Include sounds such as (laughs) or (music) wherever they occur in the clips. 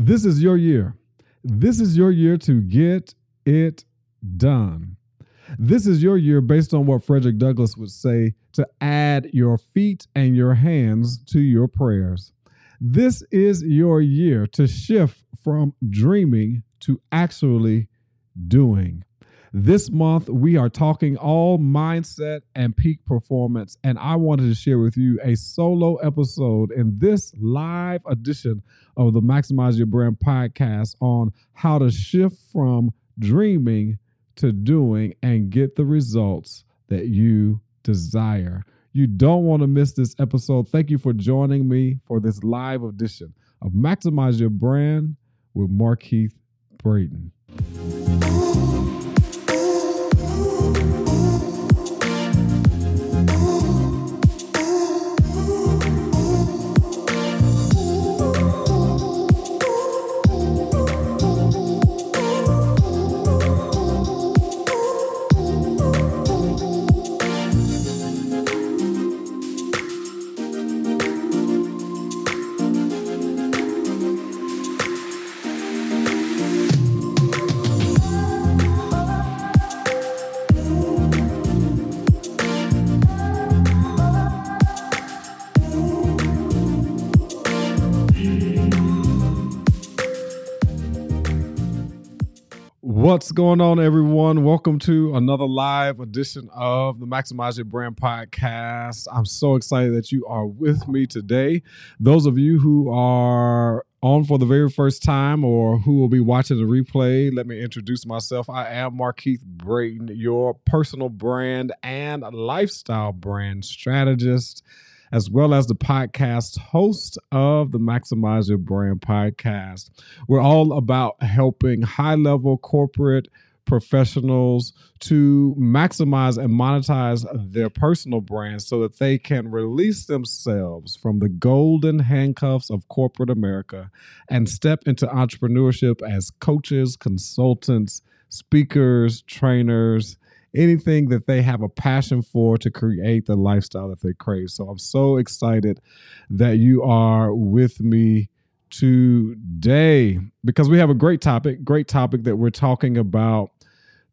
This is your year. This is your year to get it done. This is your year, based on what Frederick Douglass would say, to add your feet and your hands to your prayers. This is your year to shift from dreaming to actually doing. This month, we are talking all mindset and peak performance. And I wanted to share with you a solo episode in this live edition of the Maximize Your Brand podcast on how to shift from dreaming to doing and get the results that you desire. You don't want to miss this episode. Thank you for joining me for this live edition of Maximize Your Brand with Markeith Braden. Going on, everyone? Welcome to another live edition of the Maximize Your Brand podcast. I'm so excited that you are with me today. Those of you who are on for the very first time or who will be watching the replay, let me introduce myself. I am Markeith Braden, your personal brand and lifestyle brand strategist as well as the podcast host of the Maximize Your Brand podcast. We're all about helping high level corporate professionals to maximize and monetize their personal brands so that they can release themselves from the golden handcuffs of corporate America and step into entrepreneurship as coaches, consultants, speakers, trainers, anything that they have a passion for to create the lifestyle that they crave. So I'm so excited that you are with me today because we have a great topic, great topic that we're talking about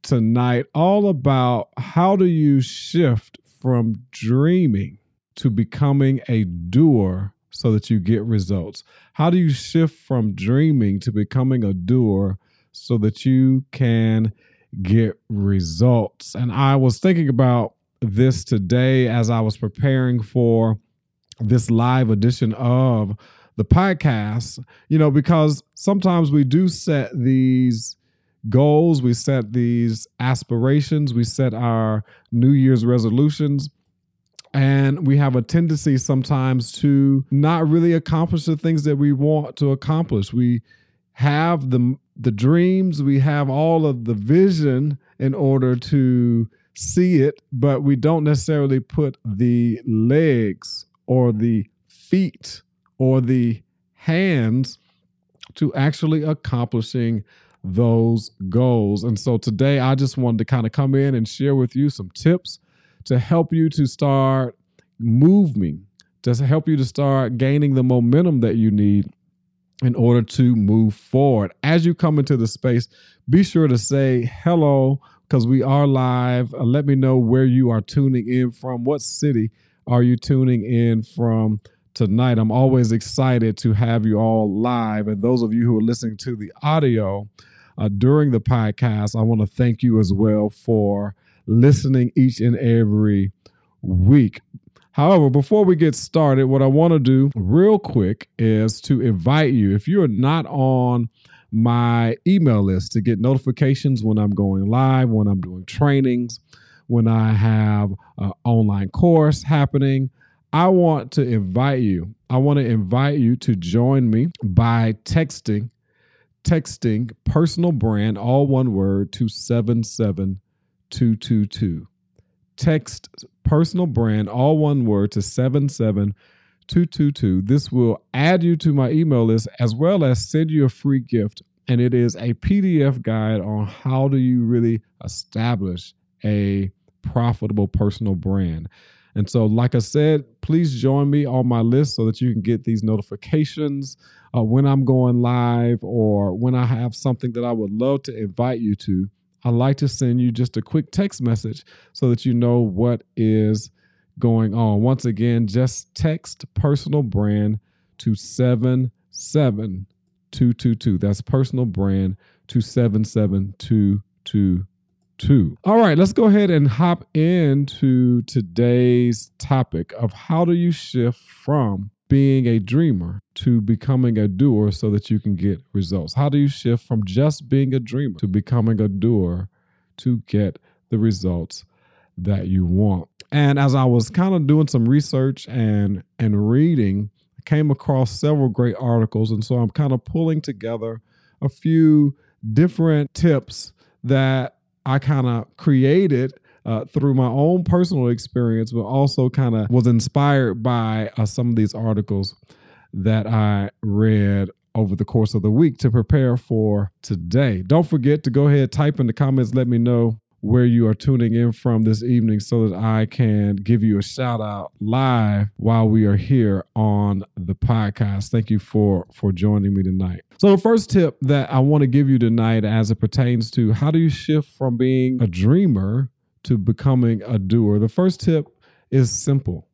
tonight, all about how do you shift from dreaming to becoming a doer so that you get results? How do you shift from dreaming to becoming a doer so that you can get results. And I was thinking about this today as I was preparing for this live edition of the podcast, you know, because sometimes we do set these goals, we set these aspirations, we set our New Year's resolutions. And we have a tendency sometimes to not really accomplish the things that we want to accomplish. We have the the dreams, we have all of the vision in order to see it, but we don't necessarily put the legs or the feet or the hands to actually accomplishing those goals. And so today I just wanted to kind of come in and share with you some tips to help you to start moving, to help you to start gaining the momentum that you need in order to move forward. As you come into the space, be sure to say hello because we are live. Uh, let me know where you are tuning in from. What city are you tuning in from tonight? I'm always excited to have you all live. And those of you who are listening to the audio uh, during the podcast, I want to thank you as well for listening each and every week. However, before we get started, what I want to do real quick is to invite you, if you're not on my email list to get notifications when I'm going live, when I'm doing trainings, when I have an online course happening, I want to invite you. I want to invite you to join me by texting texting personal brand all one word to 77222 text personal brand, all one word, to 77222. This will add you to my email list as well as send you a free gift. And it is a PDF guide on how do you really establish a profitable personal brand. And so, like I said, please join me on my list so that you can get these notifications uh, when I'm going live or when I have something that I would love to invite you to. I like to send you just a quick text message so that you know what is going on. Once again, just text personal brand to 77222. That's personal brand to 77222. All right, let's go ahead and hop into today's topic of how do you shift from being a dreamer to becoming a doer so that you can get results? How do you shift from just being a dreamer to becoming a doer to get the results that you want? And as I was kind of doing some research and and reading, I came across several great articles and so I'm kind of pulling together a few different tips that I kind of created uh, through my own personal experience, but also kind of was inspired by uh, some of these articles that I read over the course of the week to prepare for today. Don't forget to go ahead, type in the comments, let me know where you are tuning in from this evening so that I can give you a shout out live while we are here on the podcast. Thank you for for joining me tonight. So the first tip that I want to give you tonight as it pertains to how do you shift from being a dreamer to becoming a doer. The first tip is simple.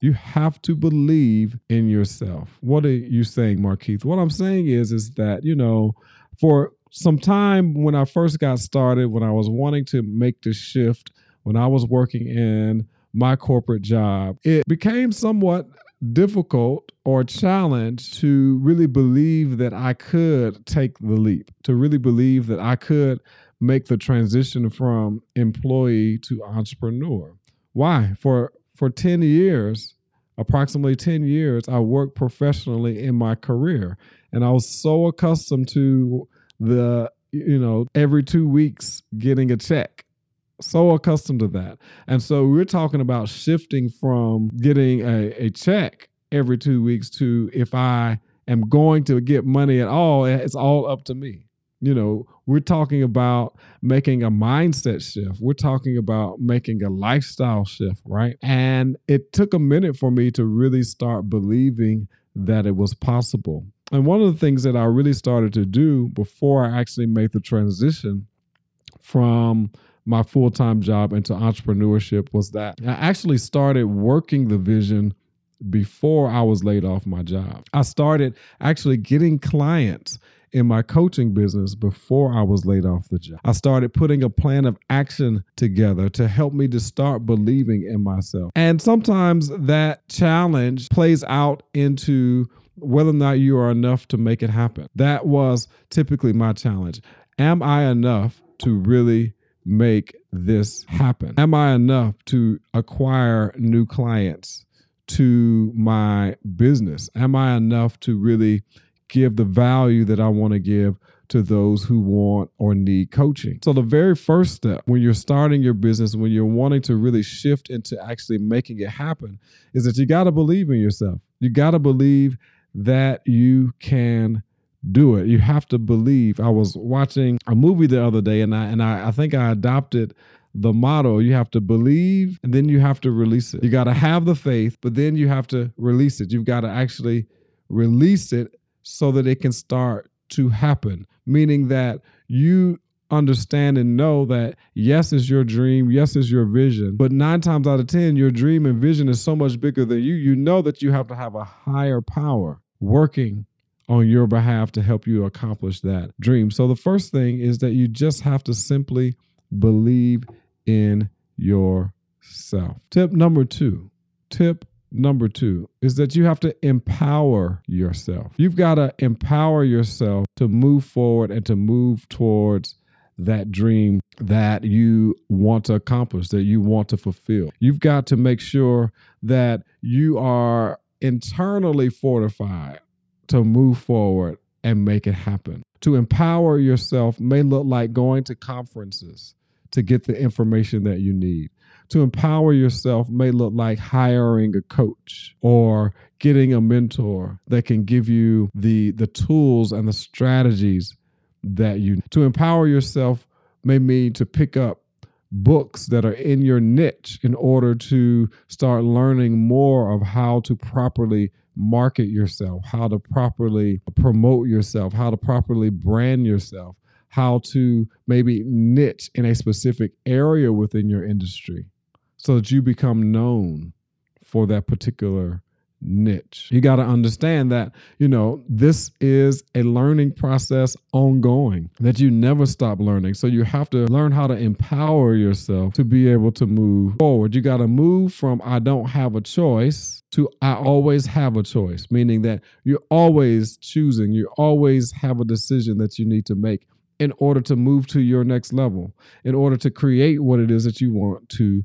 You have to believe in yourself. What are you saying, Markeith? What I'm saying is, is that, you know, for some time when I first got started, when I was wanting to make the shift, when I was working in my corporate job, it became somewhat difficult or challenge to really believe that I could take the leap, to really believe that I could make the transition from employee to entrepreneur. Why? For for 10 years, approximately 10 years, I worked professionally in my career. And I was so accustomed to the, you know, every two weeks getting a check. So accustomed to that. And so we're talking about shifting from getting a, a check every two weeks to if I am going to get money at all, it's all up to me. You know, we're talking about making a mindset shift. We're talking about making a lifestyle shift, right? And it took a minute for me to really start believing that it was possible. And one of the things that I really started to do before I actually made the transition from my full time job into entrepreneurship was that I actually started working the vision before I was laid off my job. I started actually getting clients in my coaching business before I was laid off the job. I started putting a plan of action together to help me to start believing in myself. And sometimes that challenge plays out into whether or not you are enough to make it happen. That was typically my challenge. Am I enough to really make this happen? Am I enough to acquire new clients to my business? Am I enough to really give the value that I want to give to those who want or need coaching. So, the very first step when you're starting your business, when you're wanting to really shift into actually making it happen, is that you got to believe in yourself. You got to believe that you can do it. You have to believe. I was watching a movie the other day and I and I, I think I adopted the motto you have to believe and then you have to release it. You got to have the faith, but then you have to release it. You've got to actually release it so that it can start to happen, meaning that you understand and know that yes is your dream yes is your vision but nine times out of ten your dream and vision is so much bigger than you. You know that you have to have a higher power working on your behalf to help you accomplish that dream. So the first thing is that you just have to simply believe in yourself. Tip number two tip number two is that you have to empower yourself. You've got to empower yourself to move forward and to move towards that dream that you want to accomplish, that you want to fulfill. You've got to make sure that you are internally fortified to move forward and make it happen. To empower yourself may look like going to conferences to get the information that you need to empower yourself may look like hiring a coach or getting a mentor that can give you the the tools and the strategies that you to empower yourself may mean to pick up books that are in your niche in order to start learning more of how to properly market yourself, how to properly promote yourself, how to properly brand yourself, how to maybe niche in a specific area within your industry so that you become known for that particular niche. You got to understand that, you know, this is a learning process ongoing, that you never stop learning. So you have to learn how to empower yourself to be able to move forward. You got to move from I don't have a choice to I always have a choice, meaning that you're always choosing, you always have a decision that you need to make in order to move to your next level, in order to create what it is that you want to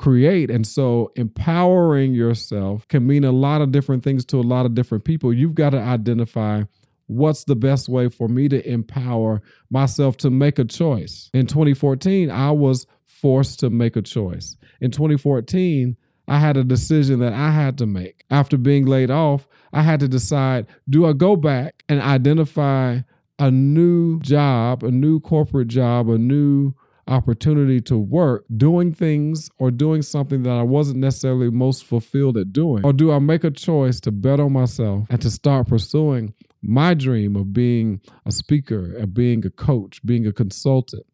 create. And so empowering yourself can mean a lot of different things to a lot of different people. You've got to identify what's the best way for me to empower myself to make a choice. In 2014, I was forced to make a choice. In 2014, I had a decision that I had to make. After being laid off, I had to decide do I go back and identify a new job, a new corporate job, a new opportunity to work doing things or doing something that I wasn't necessarily most fulfilled at doing? Or do I make a choice to bet on myself and to start pursuing my dream of being a speaker, of being a coach, being a consultant?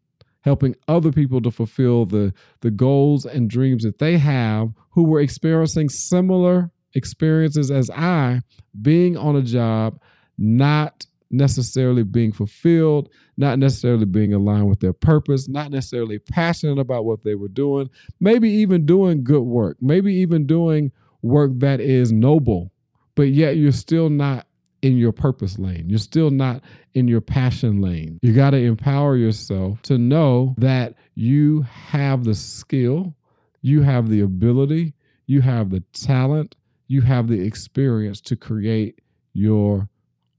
helping other people to fulfill the, the goals and dreams that they have who were experiencing similar experiences as I, being on a job, not necessarily being fulfilled, not necessarily being aligned with their purpose, not necessarily passionate about what they were doing, maybe even doing good work, maybe even doing work that is noble, but yet you're still not in your purpose lane. You're still not in your passion lane. You got to empower yourself to know that you have the skill, you have the ability, you have the talent, you have the experience to create your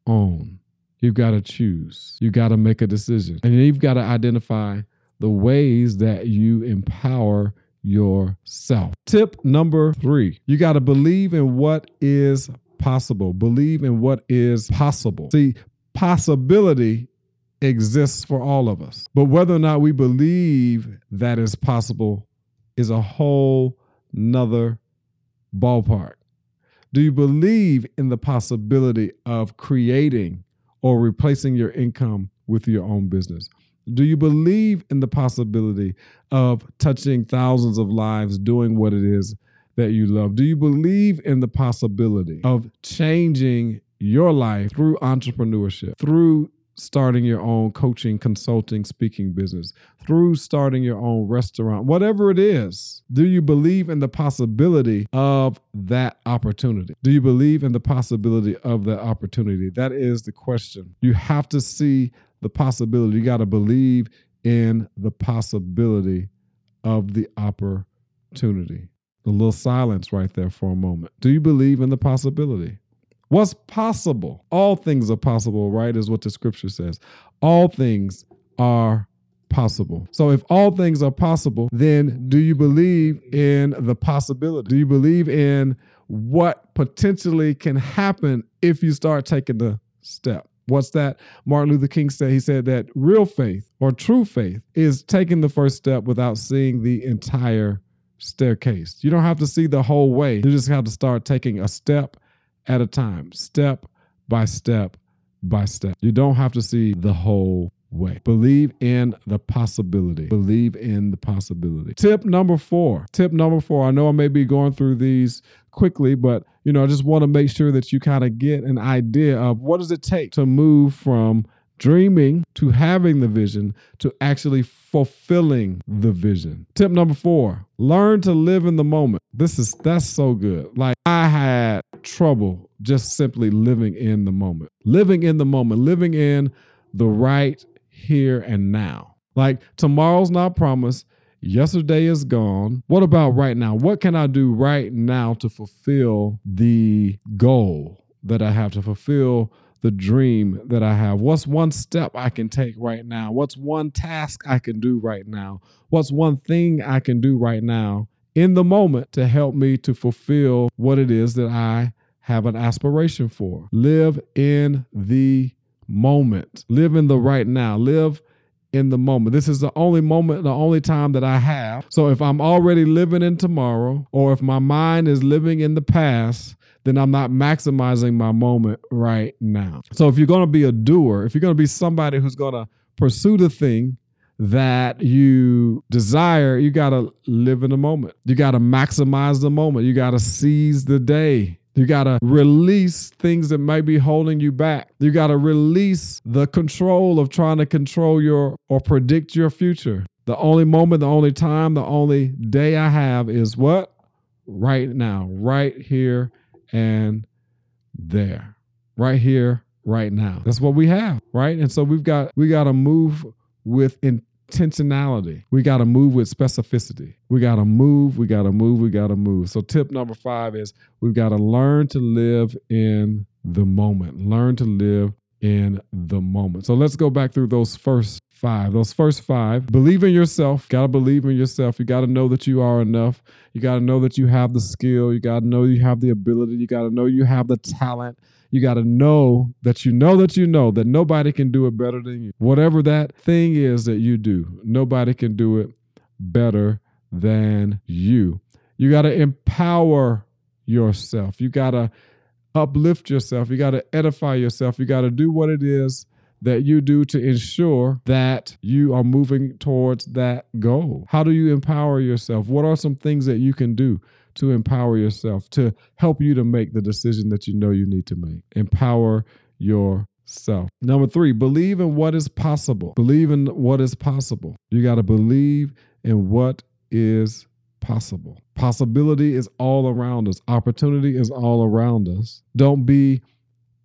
own. You've got to choose. You've got to make a decision. And you've got to identify the ways that you empower yourself. Tip number three you got to believe in what is possible. Believe in what is possible. See, possibility exists for all of us. But whether or not we believe that is possible is a whole nother ballpark. Do you believe in the possibility of creating or replacing your income with your own business? Do you believe in the possibility of touching thousands of lives doing what it is that you love? Do you believe in the possibility of changing your life through entrepreneurship, through starting your own coaching, consulting, speaking business, through starting your own restaurant, whatever it is, do you believe in the possibility of that opportunity? Do you believe in the possibility of that opportunity? That is the question. You have to see the possibility. You got to believe in the possibility of the opportunity. A little silence right there for a moment. Do you believe in the possibility? What's possible? All things are possible, right? Is what the scripture says. All things are possible. So if all things are possible, then do you believe in the possibility? Do you believe in what potentially can happen if you start taking the step? What's that? Martin Luther King said, he said that real faith or true faith is taking the first step without seeing the entire staircase. You don't have to see the whole way. You just have to start taking a step at a time, step by step by step. You don't have to see the whole way. Believe in the possibility. Believe in the possibility. Tip number four. Tip number four. I know I may be going through these quickly, but you know, I just want to make sure that you kind of get an idea of what does it take to move from dreaming to having the vision to actually fulfilling the vision. Tip number 4, learn to live in the moment. This is that's so good. Like I had trouble just simply living in the moment. Living in the moment, living in the right here and now. Like tomorrow's not promised. Yesterday is gone. What about right now? What can I do right now to fulfill the goal that I have to fulfill the dream that I have? What's one step I can take right now? What's one task I can do right now? What's one thing I can do right now in the moment to help me to fulfill what it is that I have an aspiration for? Live in the moment, live in the right now, live in the moment. This is the only moment, the only time that I have. So if I'm already living in tomorrow, or if my mind is living in the past, then I'm not maximizing my moment right now. So if you're going to be a doer, if you're going to be somebody who's going to pursue the thing that you desire, you got to live in the moment. You got to maximize the moment. You got to seize the day. You got to release things that might be holding you back. You got to release the control of trying to control your or predict your future. The only moment, the only time, the only day I have is what? Right now, right here and there. Right here, right now. That's what we have, right? And so we've got we got to move with intentionality. We got to move with specificity. We got to move, we got to move, we got to move. So, tip number five is we've got to learn to live in the moment. Learn to live in the moment. So, let's go back through those first five. Those first five believe in yourself. Got to believe in yourself. You got to know that you are enough. You got to know that you have the skill. You got to know you have the ability. You got to know you have the talent you got to know that you know that you know that nobody can do it better than you. Whatever that thing is that you do, nobody can do it better than you. You got to empower yourself. You got to uplift yourself. You got to edify yourself. You got to do what it is that you do to ensure that you are moving towards that goal. How do you empower yourself? What are some things that you can do? to empower yourself, to help you to make the decision that you know you need to make. Empower yourself. Number three, believe in what is possible. Believe in what is possible. You got to believe in what is possible. Possibility is all around us, opportunity is all around us. Don't be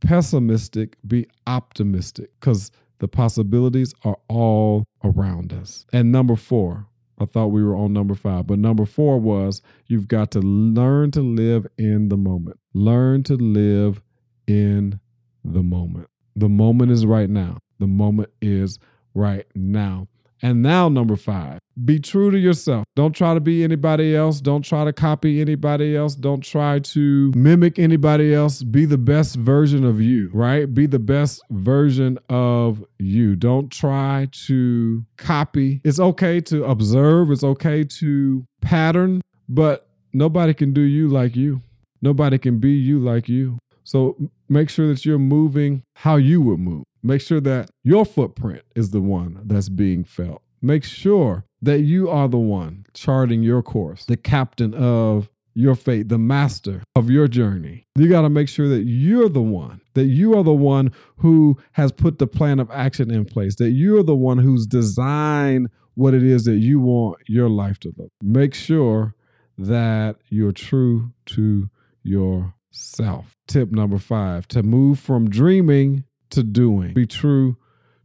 pessimistic, be optimistic because the possibilities are all around us. And number four, I thought we were on number five. But number four was you've got to learn to live in the moment. Learn to live in the moment. The moment is right now. The moment is right now. And now, number five, be true to yourself. Don't try to be anybody else. Don't try to copy anybody else. Don't try to mimic anybody else. Be the best version of you, right? Be the best version of you. Don't try to copy. It's okay to observe, it's okay to pattern, but nobody can do you like you. Nobody can be you like you. So make sure that you're moving how you would move. Make sure that your footprint is the one that's being felt. Make sure that you are the one charting your course, the captain of your fate, the master of your journey. You got to make sure that you're the one, that you are the one who has put the plan of action in place, that you're the one who's designed what it is that you want your life to look. Make sure that you're true to yourself. Tip number five to move from dreaming to doing. Be true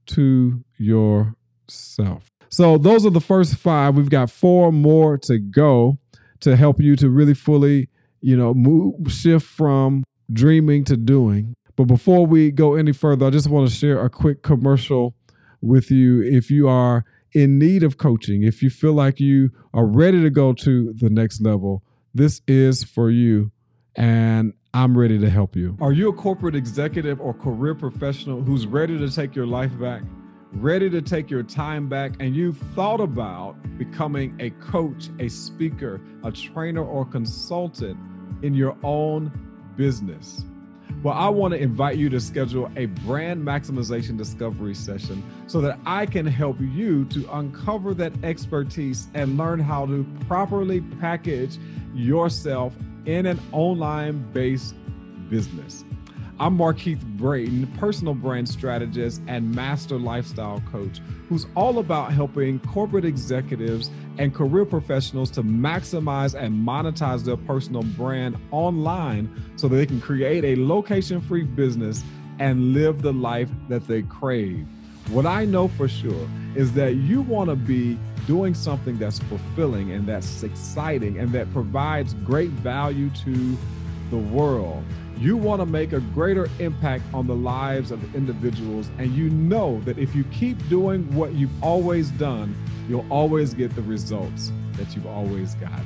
to yourself. So, those are the first five. We've got four more to go to help you to really fully, you know, move, shift from dreaming to doing. But before we go any further, I just want to share a quick commercial with you. If you are in need of coaching, if you feel like you are ready to go to the next level, this is for you. And I'm ready to help you. Are you a corporate executive or career professional who's ready to take your life back? Ready to take your time back, and you've thought about becoming a coach, a speaker, a trainer, or consultant in your own business? Well, I want to invite you to schedule a brand maximization discovery session so that I can help you to uncover that expertise and learn how to properly package yourself in an online based business. I'm Markeith Braden, personal brand strategist and master lifestyle coach, who's all about helping corporate executives and career professionals to maximize and monetize their personal brand online so that they can create a location free business and live the life that they crave. What I know for sure is that you want to be doing something that's fulfilling and that's exciting and that provides great value to the world. You want to make a greater impact on the lives of individuals, and you know that if you keep doing what you've always done, you'll always get the results that you've always gotten.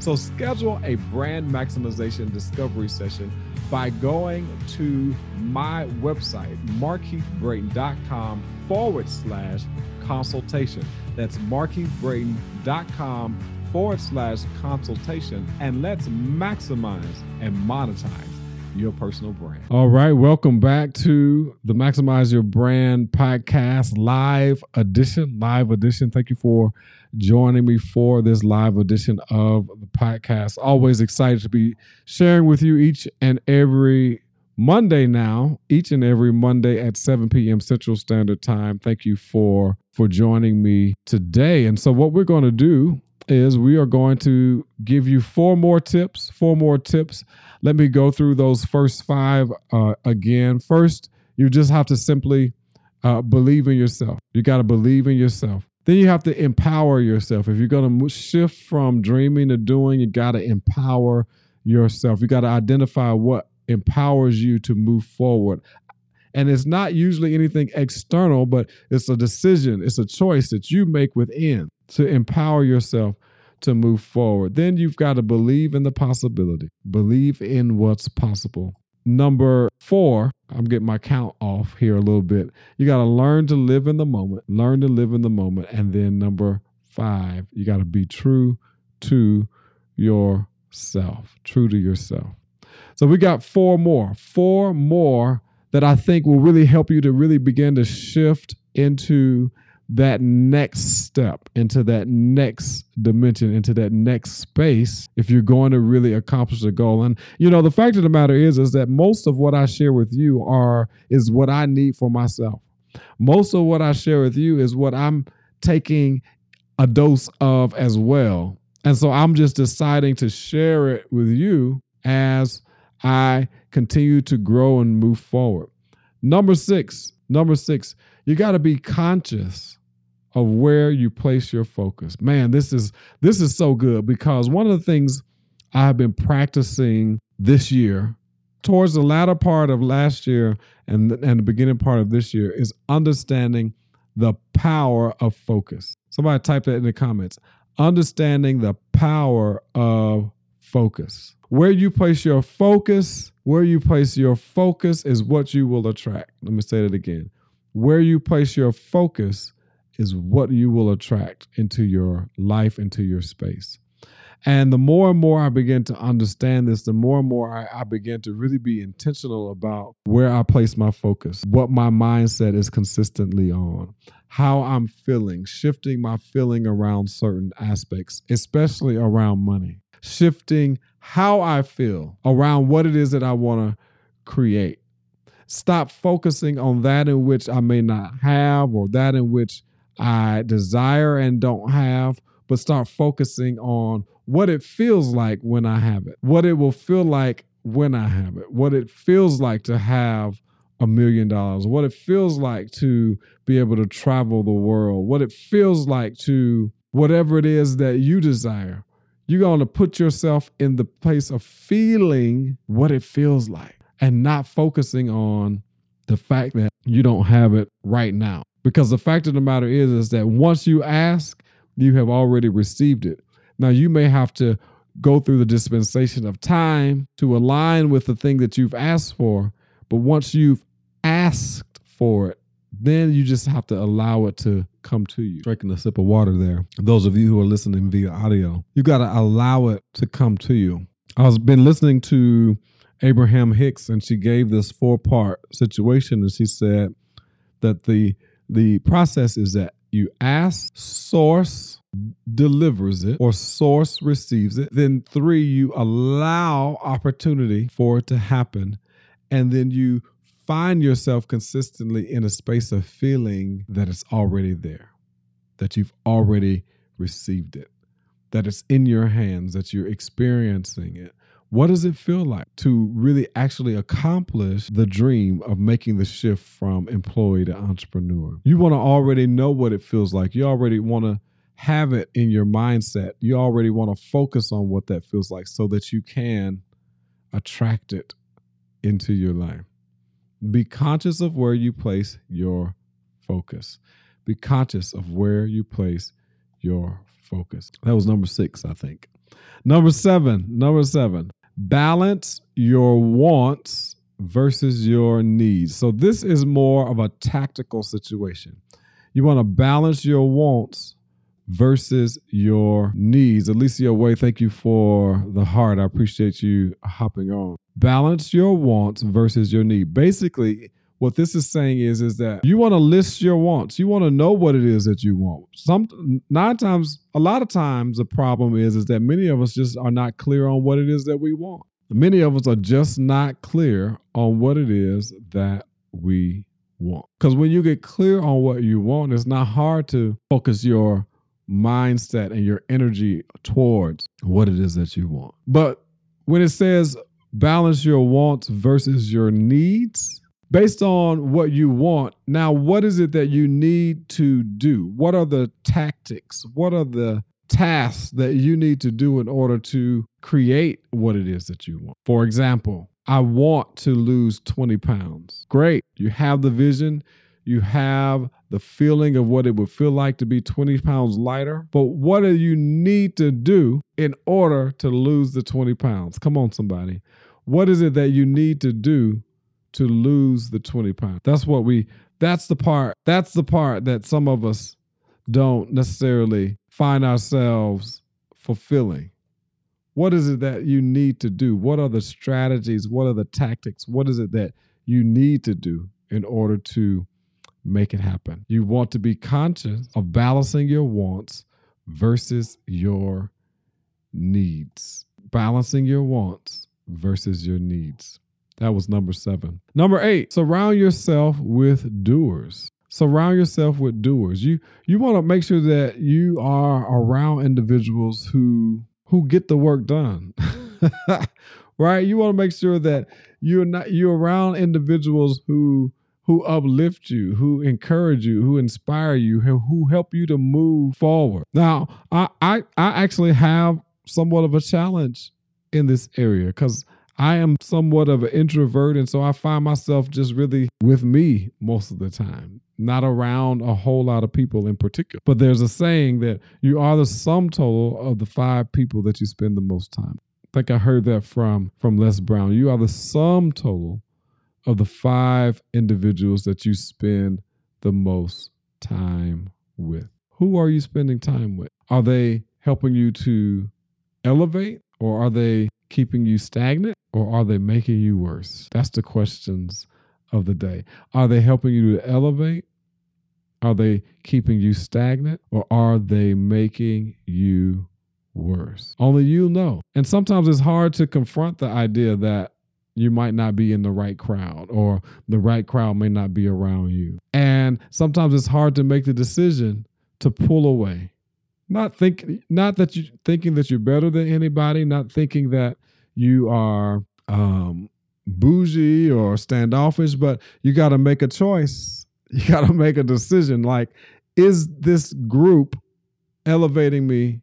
So, schedule a brand maximization discovery session by going to my website, markeithbraden.com forward slash consultation. That's markeithbraden.com forward slash consultation. And let's maximize and monetize your personal brand. All right, welcome back to the Maximize Your Brand podcast live edition. Live edition. Thank you for joining me for this live edition of the podcast. Always excited to be sharing with you each and every Monday now, each and every Monday at 7 p.m. Central Standard Time. Thank you for for joining me today. And so what we're going to do is we are going to give you four more tips, four more tips. Let me go through those first five uh, again. First, you just have to simply uh, believe in yourself. You got to believe in yourself. Then you have to empower yourself. If you're going to shift from dreaming to doing, you got to empower yourself. You got to identify what empowers you to move forward. And it's not usually anything external, but it's a decision, it's a choice that you make within to empower yourself to move forward. Then you've got to believe in the possibility, believe in what's possible. Number four, I'm getting my count off here a little bit. You got to learn to live in the moment, learn to live in the moment. And then number five, you got to be true to yourself, true to yourself. So we got four more, four more that I think will really help you to really begin to shift into that next step into that next dimension into that next space if you're going to really accomplish the goal. And you know the fact of the matter is is that most of what i share with you are is what i need for myself. Most of what i share with you is what i'm taking a dose of as well. And so i'm just deciding to share it with you as i continue to grow and move forward number six number six you got to be conscious of where you place your focus. Man, this is this is so good because one of the things I've been practicing this year towards the latter part of last year and, and the beginning part of this year is understanding the power of focus. Somebody type that in the comments. Understanding the power of focus. Where you place your focus, where you place your focus is what you will attract. Let me say that again. Where you place your focus is what you will attract into your life, into your space. And the more and more I begin to understand this, the more and more I, I, begin to really be intentional about where I place my focus, what my mindset is consistently on, how I'm feeling, shifting my feeling around certain aspects, especially around money, shifting how I feel around what it is that I want to create. Stop focusing on that in which I may not have or that in which I desire and don't have, but start focusing on what it feels like when I have it, what it will feel like when I have it, what it feels like to have a million dollars, what it feels like to be able to travel the world, what it feels like to whatever it is that you desire. You're going to put yourself in the place of feeling what it feels like and not focusing on the fact that you don't have it right now. Because the fact of the matter is, is that once you ask, you have already received it. Now you may have to go through the dispensation of time to align with the thing that you've asked for. But once you've asked for it, then you just have to allow it to come to you. Drinking a sip of water there. Those of you who are listening via audio, you got to allow it to come to you. I was been listening to Abraham Hicks, and she gave this four part situation, and she said that the the process is that you ask, source delivers it, or source receives it. Then, three, you allow opportunity for it to happen. And then you find yourself consistently in a space of feeling that it's already there, that you've already received it, that it's in your hands, that you're experiencing it. What does it feel like to really actually accomplish the dream of making the shift from employee to entrepreneur? You want to already know what it feels like. You already want to have it in your mindset. You already want to focus on what that feels like so that you can attract it into your life. Be conscious of where you place your focus. Be conscious of where you place your focus. That was number six, I think. Number seven, number seven, balance your wants versus your needs. So this is more of a tactical situation. You want to balance your wants versus your needs. Alicia Way, thank you for the heart. I appreciate you hopping on. Balance your wants versus your need. Basically, what this is saying is is that you want to list your wants. You want to know what it is that you want. Some nine times, a lot of times, the problem is is that many of us just are not clear on what it is that we want. Many of us are just not clear on what it is that we want. Because when you get clear on what you want, it's not hard to focus your mindset and your energy towards what it is that you want. But when it says balance your wants versus your needs, based on what you want, now what is it that you need to do? What are the tactics? What are the tasks that you need to do in order to create what it is that you want? For example, I want to lose 20 pounds. Great. You have the vision, you have the feeling of what it would feel like to be 20 pounds lighter. But what do you need to do in order to lose the 20 pounds? Come on, somebody. What is it that you need to do to lose the 20 pounds? That's what we, that's the part, that's the part that some of us don't necessarily find ourselves fulfilling. What is it that you need to do? What are the strategies? What are the tactics? What is it that you need to do in order to make it happen. You want to be conscious of balancing your wants versus your needs. Balancing your wants versus your needs. That was number seven. Number eight, surround yourself with doers. Surround yourself with doers. You you want to make sure that you are around individuals who who get the work done. (laughs) right? You want to make sure that you're not you're around individuals who who uplift you, who encourage you, who inspire you, who help you to move forward. Now, I I, I actually have somewhat of a challenge in this area because I am somewhat of an introvert, and so I find myself just really with me most of the time, not around a whole lot of people in particular. But there's a saying that you are the sum total of the five people that you spend the most time. I think I heard that from from Les Brown. You are the sum total of the five individuals that you spend the most time with? Who are you spending time with? Are they helping you to elevate or are they keeping you stagnant or are they making you worse? That's the questions of the day. Are they helping you to elevate? Are they keeping you stagnant or are they making you worse? Only you know. And sometimes it's hard to confront the idea that you might not be in the right crowd or the right crowd may not be around you. And sometimes it's hard to make the decision to pull away. Not think not that you thinking that you're better than anybody, not thinking that you are um bougie or standoffish, but you got to make a choice. (laughs) You got to make a decision like is this group elevating me,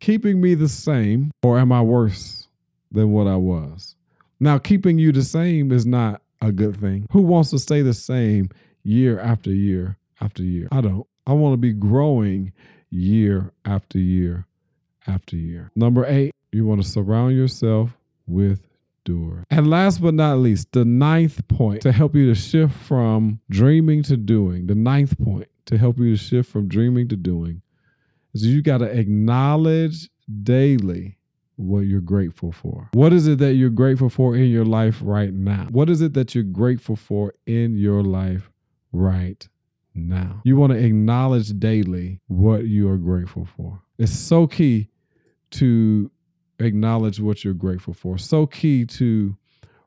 keeping me the same or am I worse than what I was? Now, keeping you the same is not a good thing. Who wants to stay the same year after year after year? I don't. I want to be growing year after year after year. Number eight, you want to surround yourself with doers. And last but not least, the ninth point to help you to shift from dreaming to doing, the ninth point to help you to shift from dreaming to doing is you got to acknowledge daily what you're grateful for. What is it that you're grateful for in your life right now? What is it that you're grateful for in your life right now? You want to acknowledge daily what you are grateful for. It's so key to acknowledge what you're grateful for. So key to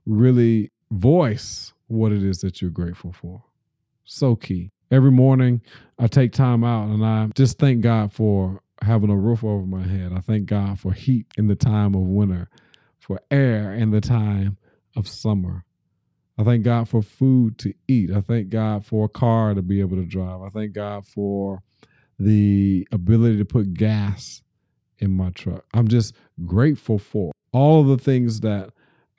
really voice what it is that you're grateful for. So key. Every morning, I take time out and I just thank God for having a roof over my head. I thank God for heat in the time of winter, for air in the time of summer. I thank God for food to eat. I thank God for a car to be able to drive. I thank God for the ability to put gas in my truck. I'm just grateful for all of the things that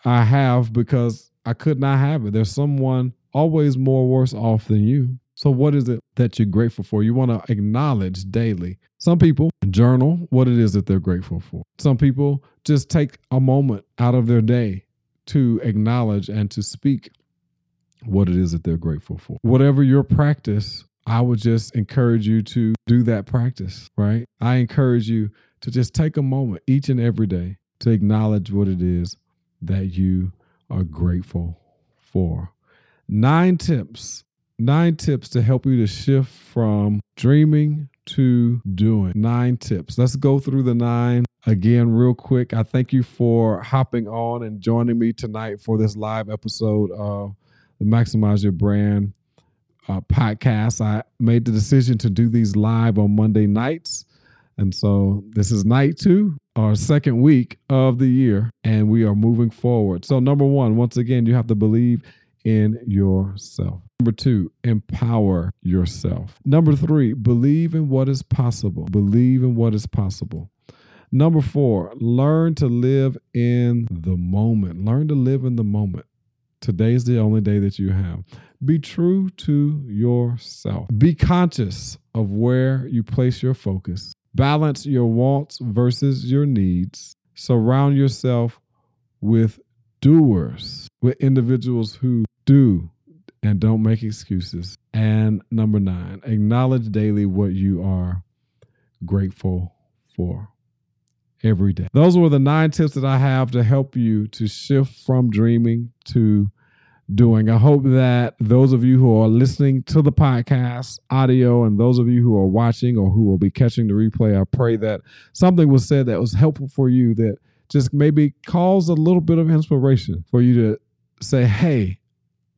I have because I could not have it. There's someone always more worse off than you. So, what is it that you're grateful for? You want to acknowledge daily. Some people journal what it is that they're grateful for. Some people just take a moment out of their day to acknowledge and to speak what it is that they're grateful for. Whatever your practice, I would just encourage you to do that practice, right? I encourage you to just take a moment each and every day to acknowledge what it is that you are grateful for. Nine tips, nine tips to help you to shift from dreaming to doing. Nine tips. Let's go through the nine again, real quick. I thank you for hopping on and joining me tonight for this live episode of the Maximize Your Brand uh, podcast. I made the decision to do these live on Monday nights. And so this is night two, our second week of the year, and we are moving forward. So, number one, once again, you have to believe in yourself. Number two, empower yourself. Number three, believe in what is possible. Believe in what is possible. Number four, learn to live in the moment. Learn to live in the moment. Today's the only day that you have. Be true to yourself. Be conscious of where you place your focus. Balance your wants versus your needs. Surround yourself with doers, with individuals who do and don't make excuses. And number nine, acknowledge daily what you are grateful for every day. Those were the nine tips that I have to help you to shift from dreaming to doing. I hope that those of you who are listening to the podcast audio and those of you who are watching or who will be catching the replay, I pray that something was said that was helpful for you that just maybe caused a little bit of inspiration for you to say, hey,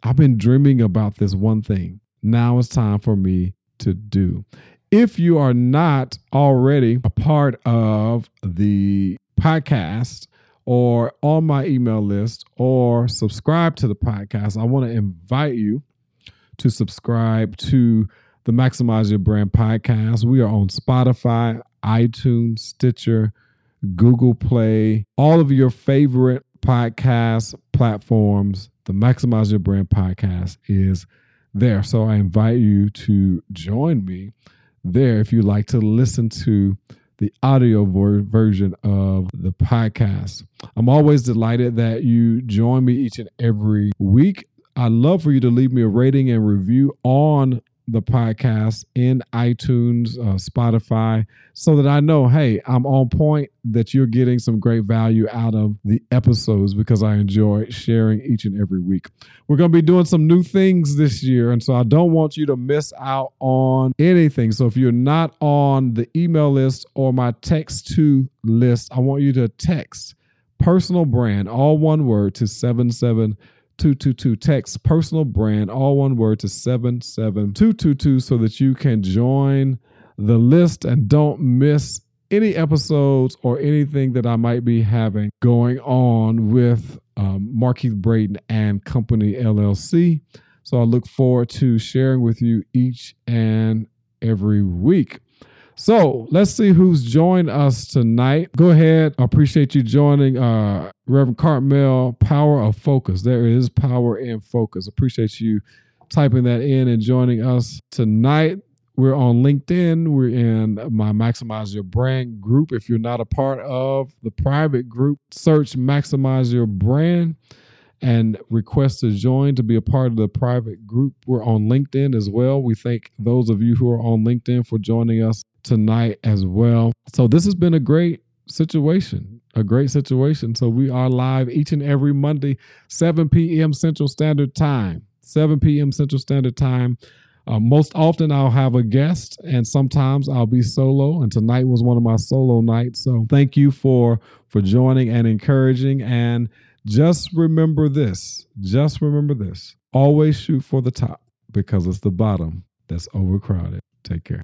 I've been dreaming about this one thing. Now it's time for me to do. If you are not already a part of the podcast or on my email list or subscribe to the podcast, I want to invite you to subscribe to the Maximize Your Brand podcast. We are on Spotify, iTunes, Stitcher, Google Play, all of your favorite podcast platforms. The Maximize Your Brand podcast is there. So I invite you to join me there if you'd like to listen to the audio version of the podcast. I'm always delighted that you join me each and every week. I'd love for you to leave me a rating and review on the podcast in iTunes, uh, Spotify, so that I know, hey, I'm on point, that you're getting some great value out of the episodes because I enjoy sharing each and every week. We're going to be doing some new things this year. And so I don't want you to miss out on anything. So if you're not on the email list or my text to list, I want you to text personal brand, all one word, to 77- 222. Text personal brand, all one word to 77222 so that you can join the list and don't miss any episodes or anything that I might be having going on with um, Markeith Braden and Company LLC. So I look forward to sharing with you each and every week. So let's see who's joined us tonight. Go ahead. I appreciate you joining uh, Reverend Cartmel, Power of Focus. There is power in focus. Appreciate you typing that in and joining us tonight. We're on LinkedIn. We're in my Maximize Your Brand group. If you're not a part of the private group, search Maximize Your Brand and request to join to be a part of the private group. We're on LinkedIn as well. We thank those of you who are on LinkedIn for joining us tonight as well. So this has been a great situation, a great situation. So we are live each and every Monday, 7 p.m. Central Standard Time. 7 p.m. Central Standard Time. Uh, most often I'll have a guest and sometimes I'll be solo and tonight was one of my solo nights. So thank you for for joining and encouraging and just remember this. Just remember this. Always shoot for the top because it's the bottom that's overcrowded. Take care.